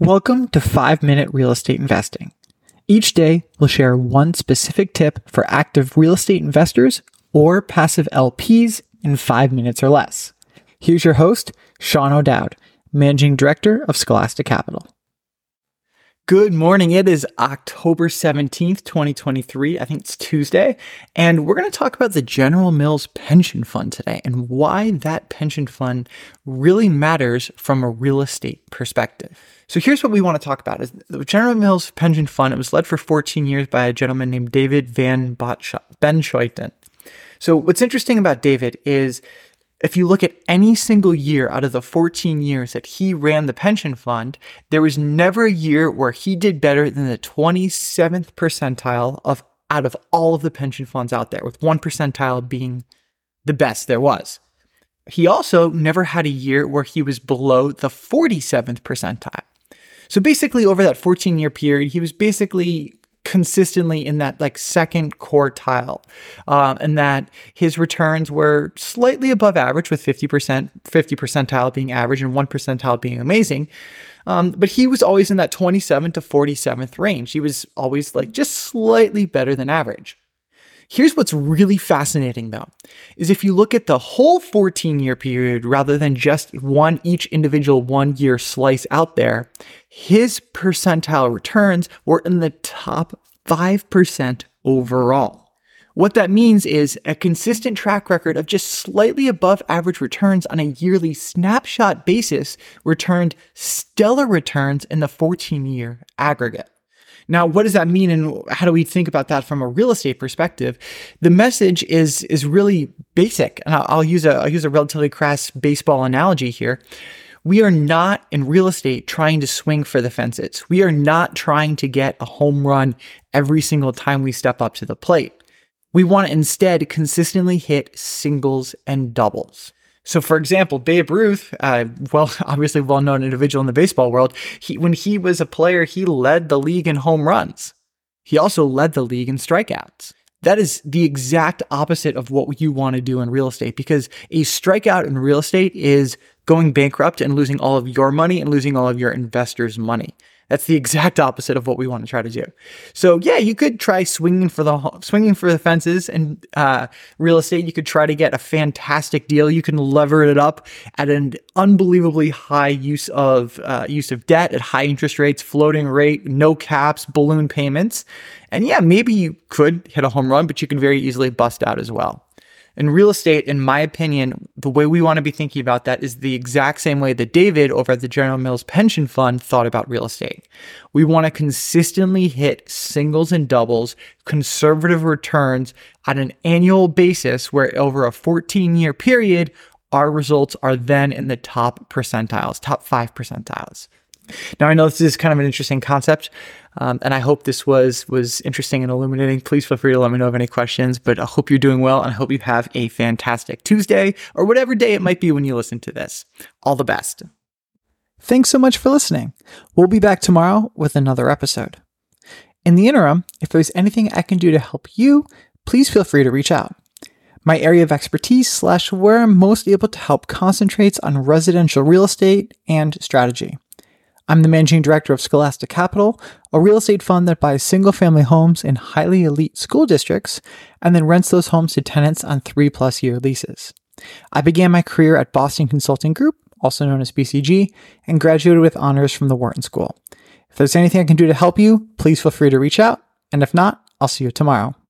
Welcome to 5 Minute Real Estate Investing. Each day, we'll share one specific tip for active real estate investors or passive LPs in 5 minutes or less. Here's your host, Sean O'Dowd, Managing Director of Scholastic Capital. Good morning. It is October 17th, 2023. I think it's Tuesday. And we're going to talk about the General Mills Pension Fund today and why that pension fund really matters from a real estate perspective. So here's what we want to talk about is the General Mills Pension Fund. It was led for 14 years by a gentleman named David Van Benschoten. So what's interesting about David is if you look at any single year out of the 14 years that he ran the pension fund, there was never a year where he did better than the 27th percentile of out of all of the pension funds out there, with one percentile being the best there was. He also never had a year where he was below the 47th percentile. So basically, over that 14 year period, he was basically consistently in that like second quartile, um, and that his returns were slightly above average, with 50%, 50 percentile being average and one percentile being amazing. Um, but he was always in that 27 to 47th range. He was always like just slightly better than average. Here's what's really fascinating though, is if you look at the whole 14 year period rather than just one each individual one year slice out there, his percentile returns were in the top 5% overall. What that means is a consistent track record of just slightly above average returns on a yearly snapshot basis returned stellar returns in the 14 year aggregate. Now, what does that mean and how do we think about that from a real estate perspective? The message is is really basic. And I'll, use a I'll use a relatively crass baseball analogy here. We are not in real estate trying to swing for the fences. We are not trying to get a home run every single time we step up to the plate. We want to instead consistently hit singles and doubles. So, for example, Babe Ruth, uh, well, obviously well-known individual in the baseball world, he, when he was a player, he led the league in home runs. He also led the league in strikeouts. That is the exact opposite of what you want to do in real estate because a strikeout in real estate is going bankrupt and losing all of your money and losing all of your investors' money. That's the exact opposite of what we want to try to do. So yeah, you could try swinging for the swinging for the fences and uh, real estate. You could try to get a fantastic deal. You can lever it up at an unbelievably high use of uh, use of debt at high interest rates, floating rate, no caps, balloon payments, and yeah, maybe you could hit a home run, but you can very easily bust out as well. In real estate, in my opinion, the way we want to be thinking about that is the exact same way that David over at the General Mills Pension Fund thought about real estate. We want to consistently hit singles and doubles, conservative returns on an annual basis, where over a 14 year period, our results are then in the top percentiles, top five percentiles. Now I know this is kind of an interesting concept, um, and I hope this was was interesting and illuminating. Please feel free to let me know of any questions. But I hope you're doing well, and I hope you have a fantastic Tuesday or whatever day it might be when you listen to this. All the best. Thanks so much for listening. We'll be back tomorrow with another episode. In the interim, if there's anything I can do to help you, please feel free to reach out. My area of expertise slash where I'm most able to help concentrates on residential real estate and strategy. I'm the managing director of Scholastic Capital, a real estate fund that buys single family homes in highly elite school districts and then rents those homes to tenants on three plus year leases. I began my career at Boston Consulting Group, also known as BCG, and graduated with honors from the Wharton School. If there's anything I can do to help you, please feel free to reach out. And if not, I'll see you tomorrow.